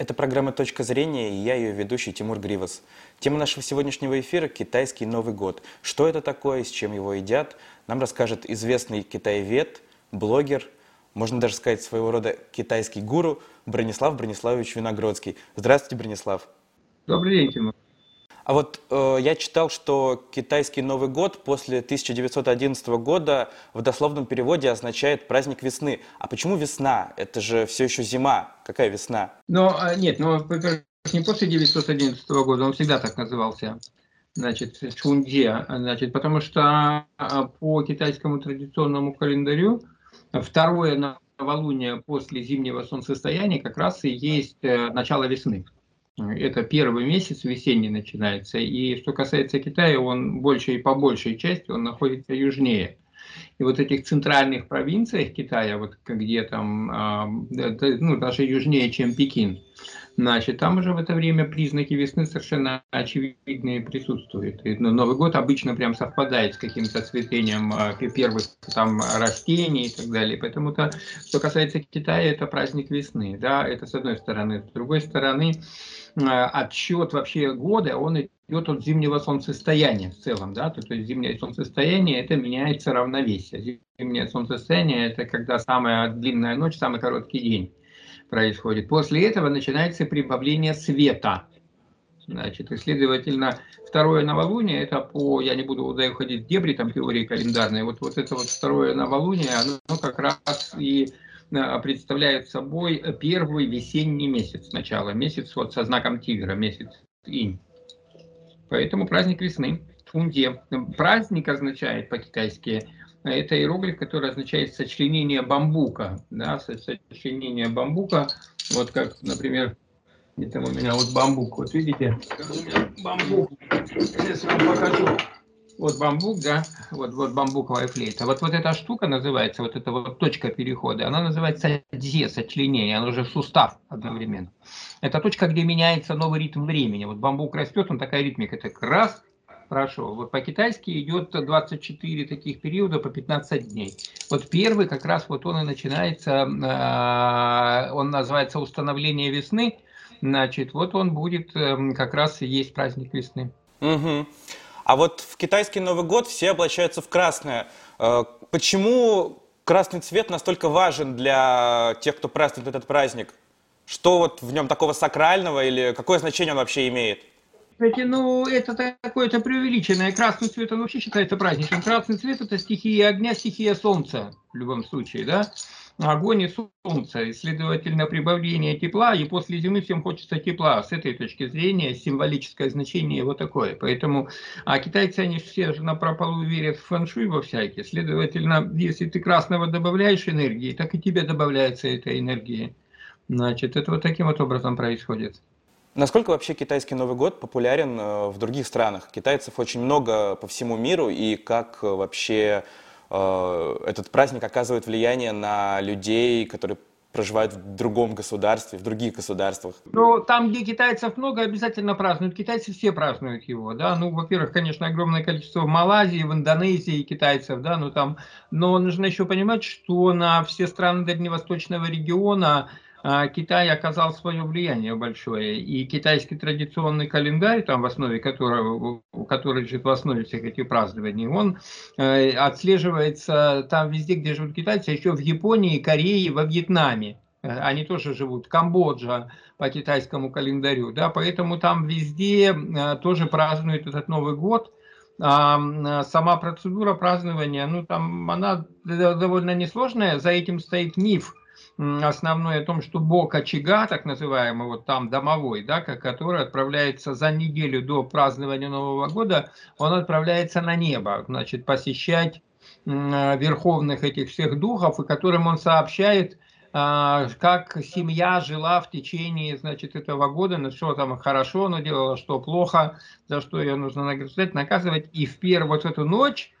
Это программа «Точка зрения» и я ее ведущий Тимур Гривас. Тема нашего сегодняшнего эфира – китайский Новый год. Что это такое, с чем его едят, нам расскажет известный китаевед, блогер, можно даже сказать своего рода китайский гуру Бронислав Брониславович Виногродский. Здравствуйте, Бронислав. Добрый день, Тимур. А вот э, я читал, что китайский Новый год после 1911 года в дословном переводе означает праздник весны. А почему весна? Это же все еще зима. Какая весна? Ну, нет, ну, не после 1911 года, он всегда так назывался. Значит, Чунде, значит, потому что а, по китайскому традиционному календарю второе новолуние после зимнего солнцестояния как раз и есть э, начало весны. Это первый месяц весенний начинается. И что касается Китая, он больше и по большей части он находится южнее. И вот этих центральных провинциях Китая, вот где там, а, ну, даже южнее, чем Пекин, значит, там уже в это время признаки весны совершенно очевидные присутствуют. И Новый год обычно прям совпадает с каким-то цветением а, первых там растений и так далее. Поэтому, то, что касается Китая, это праздник весны, да, это с одной стороны. С другой стороны, Э, отсчет вообще года, он идет от зимнего солнцестояния в целом, да, то, то есть зимнее солнцестояние это меняется равновесие. Зимнее солнцестояние это когда самая длинная ночь, самый короткий день происходит. После этого начинается прибавление света. Значит, и, следовательно, второе новолуние, это по, я не буду уходить в дебри там теории календарной, вот, вот это вот второе новолуние, оно как раз и Э, представляет собой первый весенний месяц сначала, месяц вот со знаком тигра, месяц инь. Поэтому праздник весны, Тунде. Праздник означает по-китайски, это иероглиф, который означает сочленение бамбука. Да, сочленение бамбука, вот как, например, где там у меня вот бамбук, вот видите, бамбук, сейчас вам покажу вот бамбук, да, вот, вот бамбуковая флейта. Вот, вот эта штука называется, вот эта вот точка перехода, она называется дзе, сочленение, она уже сустав одновременно. Это точка, где меняется новый ритм времени. Вот бамбук растет, он такая ритмика, так раз, прошел. Вот по-китайски идет 24 таких периода по 15 дней. Вот первый как раз вот он и начинается, э, он называется установление весны, значит, вот он будет э, как раз и есть праздник весны. Угу. А вот в китайский Новый год все облачаются в красное. Э, почему красный цвет настолько важен для тех, кто празднует этот праздник? Что вот в нем такого сакрального или какое значение он вообще имеет? Кстати, ну, это такое-то преувеличенное. Красный цвет, он вообще считается праздничным. Красный цвет – это стихия огня, стихия солнца, в любом случае, да? огонь и солнце, и, следовательно, прибавление тепла, и после зимы всем хочется тепла. С этой точки зрения символическое значение его такое. Поэтому, а китайцы, они все же на прополу верят в фэншуй во всякие. Следовательно, если ты красного добавляешь энергии, так и тебе добавляется эта энергия. Значит, это вот таким вот образом происходит. Насколько вообще китайский Новый год популярен э, в других странах? Китайцев очень много по всему миру, и как э, вообще Э, этот праздник оказывает влияние на людей, которые проживают в другом государстве, в других государствах? Ну, там, где китайцев много, обязательно празднуют. Китайцы все празднуют его, да. Ну, во-первых, конечно, огромное количество в Малайзии, в Индонезии китайцев, да, ну там. Но нужно еще понимать, что на все страны Дальневосточного региона Китай оказал свое влияние большое, и китайский традиционный календарь, там в основе которого, который лежит в основе всех этих празднований, он э, отслеживается там везде, где живут китайцы, еще в Японии, Корее, во Вьетнаме. Э, они тоже живут, Камбоджа по китайскому календарю, да, поэтому там везде э, тоже празднуют этот Новый год. А сама процедура празднования, ну там она довольно несложная, за этим стоит миф – основной о том, что бог очага, так называемый, вот там домовой, да, который отправляется за неделю до празднования Нового года, он отправляется на небо, значит, посещать верховных этих всех духов, и которым он сообщает, а, как семья жила в течение, значит, этого года, на что там хорошо она делала, что плохо, за что ее нужно наказывать. И в первую вот эту ночь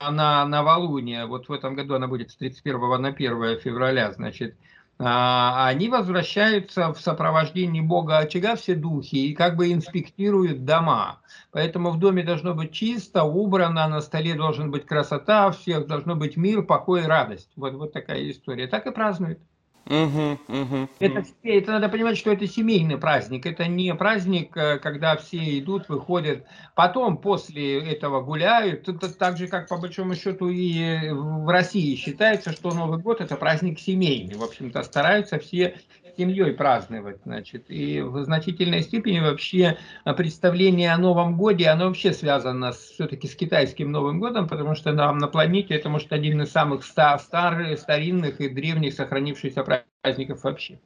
на новолуние, вот в этом году она будет с 31 на 1 февраля, значит, а, они возвращаются в сопровождении Бога очага все духи и как бы инспектируют дома. Поэтому в доме должно быть чисто, убрано, на столе должен быть красота, всех должно быть мир, покой и радость. Вот, вот такая история. Так и празднуют. Угу. Это, это надо понимать, что это семейный праздник. Это не праздник, э, когда все идут, выходят, потом после этого гуляют. Это так же, как по большому счету и в России считается, что Новый год это праздник семейный. В общем-то, стараются все семьей праздновать, значит. И в значительной степени вообще представление о Новом Годе, оно вообще связано все-таки с китайским Новым Годом, потому что нам на планете это, может, один из самых стар, старых, старинных и древних сохранившихся праздников вообще.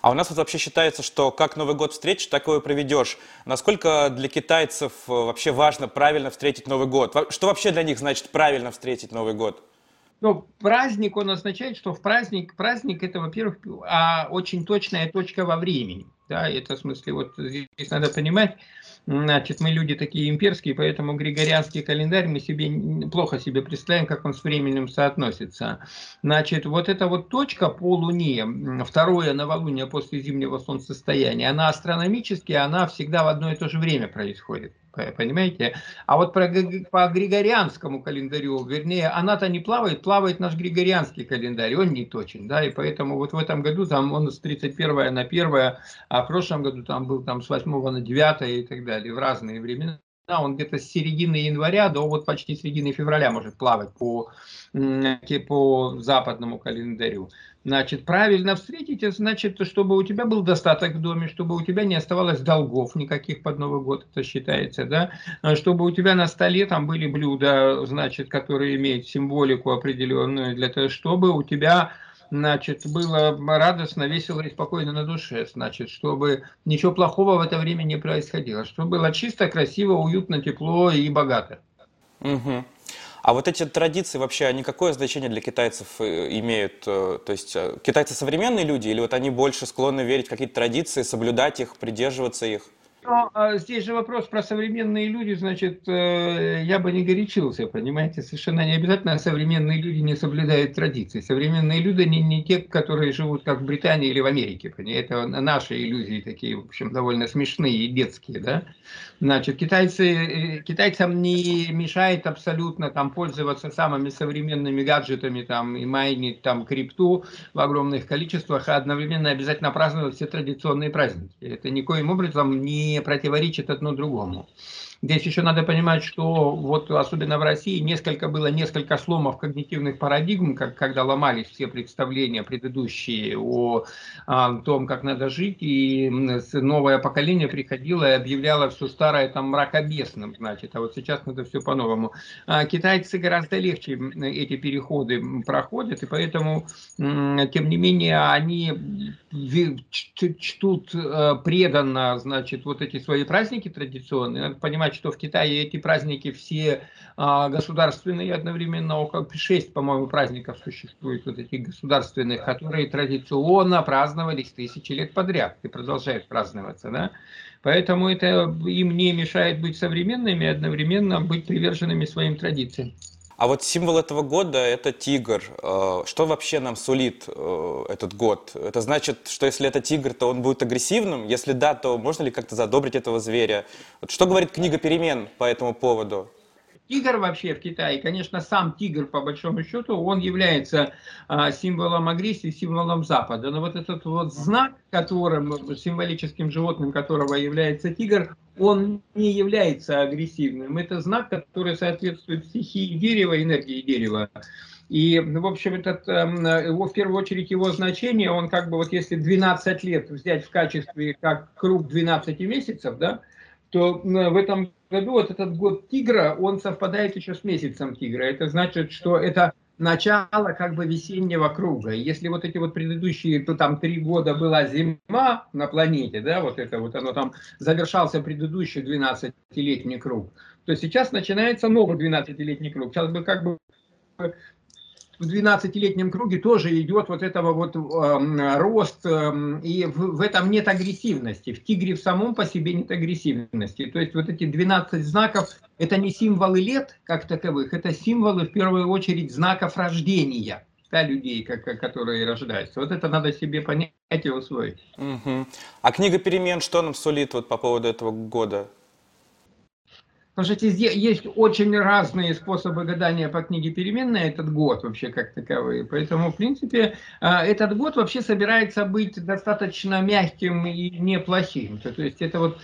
А у нас вот вообще считается, что как Новый год встретишь, так его и проведешь. Насколько для китайцев э, вообще важно правильно встретить Новый год? Что вообще для них значит правильно встретить Новый год? Ну, праздник, он означает, что в праздник, праздник это, во-первых, а, очень точная точка во времени. Да, это в смысле, вот здесь надо понимать, значит, мы люди такие имперские, поэтому григорианский календарь мы себе плохо себе представляем, как он с временем соотносится. Значит, вот эта вот точка по Луне, второе новолуние после зимнего солнцестояния, она астрономически, она всегда в одно и то же время происходит. Понимаете? А вот про, по григорианскому календарю, вернее, она-то не плавает, плавает наш григорианский календарь, он не точен, да, и поэтому вот в этом году там он с 31 на 1, а в прошлом году там был там с 8 на 9 и так далее, в разные времена. Он где-то с середины января до вот почти середины февраля может плавать по, по западному календарю. Значит, правильно встретить, значит, чтобы у тебя был достаток в доме, чтобы у тебя не оставалось долгов никаких под Новый год, это считается, да, чтобы у тебя на столе там были блюда, значит, которые имеют символику определенную, для того, чтобы у тебя значит, было радостно, весело и спокойно на душе, значит, чтобы ничего плохого в это время не происходило, чтобы было чисто, красиво, уютно, тепло и богато. Угу. А вот эти традиции вообще, они какое значение для китайцев э, имеют? Э, то есть э, китайцы современные люди или вот они больше склонны верить в какие-то традиции, соблюдать их, придерживаться их? Но а, здесь же вопрос про современные люди, значит, э, я бы не горячился, понимаете, совершенно не обязательно современные люди не соблюдают традиции. Современные люди не, не те, которые живут как в Британии или в Америке, понимаете, это наши иллюзии такие, в общем, довольно смешные и детские, да. Значит, китайцы, э, китайцам не мешает абсолютно там пользоваться самыми современными гаджетами там и майнить там крипту в огромных количествах, а одновременно обязательно праздновать все традиционные праздники. Это никоим образом не не противоречит одно другому. Здесь еще надо понимать, что вот особенно в России несколько было несколько сломов когнитивных парадигм, как, когда ломались все представления предыдущие о, о том, как надо жить, и новое поколение приходило и объявляло все старое там мракобесным, значит, а вот сейчас надо все по-новому. А китайцы гораздо легче эти переходы проходят, и поэтому, тем не менее, они чтут э, преданно, значит, вот эти свои праздники традиционные. Надо понимать, сказать, что в Китае эти праздники все а, государственные, одновременно около шесть, по-моему, праздников существует, вот этих государственных, которые традиционно праздновались тысячи лет подряд и продолжают праздноваться, да. Поэтому это им не мешает быть современными одновременно быть приверженными своим традициям. А вот символ этого года – это тигр. Э, что вообще нам сулит э, этот год? Это значит, что если это тигр, то он будет агрессивным? Если да, то можно ли как-то задобрить этого зверя? Что говорит книга перемен по этому поводу? Тигр вообще в Китае, конечно, сам тигр, по большому счету, он является а, символом агрессии, символом Запада. Но вот этот вот знак, которым, символическим животным которого является тигр, он не является агрессивным. Это знак, который соответствует стихии дерева, энергии дерева. И, в общем, этот, эм, его, в первую очередь его значение, он как бы вот если 12 лет взять в качестве как круг 12 месяцев, да, то в этом году вот этот год тигра, он совпадает еще с месяцем тигра. Это значит, что это начало как бы весеннего круга. Если вот эти вот предыдущие, то там три года была зима на планете, да, вот это вот оно там завершался предыдущий 12-летний круг, то сейчас начинается новый 12-летний круг. Сейчас бы как бы в 12-летнем круге тоже идет вот этого вот э, рост, э, и в, в этом нет агрессивности. В тигре в самом по себе нет агрессивности. То есть вот эти 12 знаков, это не символы лет как таковых, это символы в первую очередь знаков рождения людей, как, которые рождаются. Вот это надо себе понять и усвоить. Угу. А книга перемен, что нам сулит вот по поводу этого года? Потому что есть очень разные способы гадания по книге переменная этот год вообще как таковые. Поэтому, в принципе, а, этот год вообще собирается быть достаточно мягким и неплохим. То есть это вот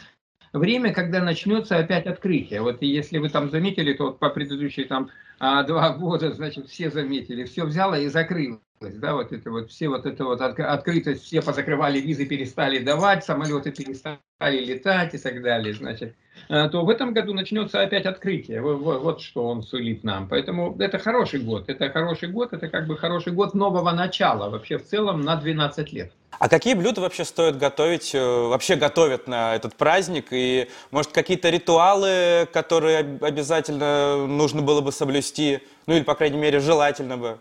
время, когда начнется опять открытие. Вот если вы там заметили, то вот по предыдущие там а, два года, значит, все заметили, все взяло и закрыло да, вот это вот, все вот это вот открытость, все позакрывали визы, перестали давать, самолеты перестали летать и так далее, значит, э, то в этом году начнется опять открытие, вот, вот что он сулит нам. Поэтому это хороший год, это хороший год, это как бы хороший год нового начала, вообще в целом на 12 лет. А какие блюда вообще стоит готовить, э, вообще готовят на этот праздник? И, может, какие-то ритуалы, которые обязательно нужно было бы соблюсти? Ну, или, по крайней мере, желательно бы?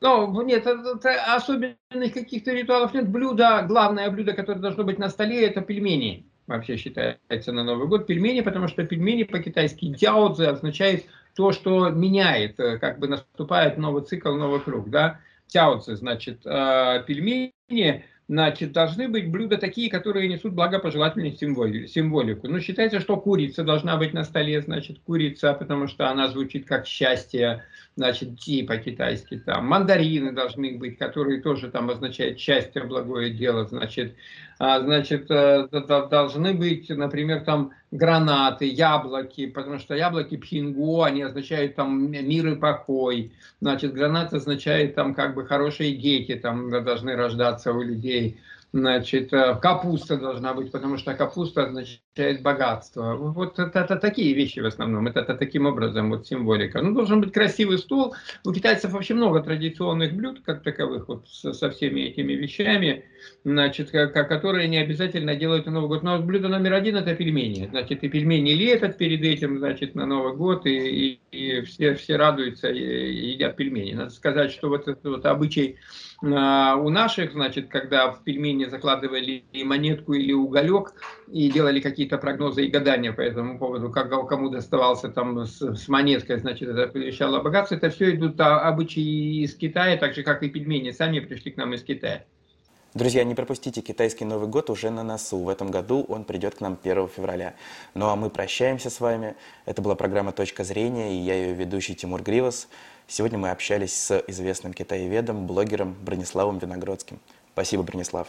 Ну, нет, это особенных каких-то ритуалов нет. Блюдо, главное блюдо, которое должно быть на столе, это пельмени. Вообще считается на Новый год пельмени, потому что пельмени по-китайски дяодзе означает то, что меняет, э, как бы наступает новый цикл, новый круг, да. Тяоци, значит, э, пельмени Значит, должны быть блюда такие, которые несут благопожелательную символику. Ну, считается, что курица должна быть на столе, значит, курица, потому что она звучит как счастье, значит, ти по-китайски там. Мандарины должны быть, которые тоже там означают счастье, благое дело, значит. А, значит, э, должны быть, например, там гранаты, яблоки, потому что яблоки пхингу, они означают там мир и покой. Значит, гранат означает там как бы хорошие дети там должны рождаться у людей. Значит, э, капуста должна быть, потому что капуста означает богатство. Вот это, это такие вещи в основном. Это, это таким образом вот символика. Ну, должен быть красивый стол. У китайцев вообще много традиционных блюд, как таковых, вот со, со всеми этими вещами, значит, которые не обязательно делают на Новый год. Но блюдо номер один это пельмени. Значит, и пельмени лепят перед этим, значит, на Новый год, и, и, и все, все радуются и, и едят пельмени. Надо сказать, что вот этот вот обычай а, у наших, значит, когда в пельмени закладывали монетку или уголек и делали какие-то прогнозы и гадания по этому поводу, как кому доставался там с, с монеткой, значит, это предвещало богатство, это все идут а, обычаи из Китая, так же, как и пельмени сами пришли к нам из Китая. Друзья, не пропустите китайский Новый год уже на носу. В этом году он придет к нам 1 февраля. Ну а мы прощаемся с вами. Это была программа «Точка зрения» и я ее ведущий Тимур Гривас. Сегодня мы общались с известным китаеведом, блогером Брониславом Виногродским. Спасибо, Бронислав.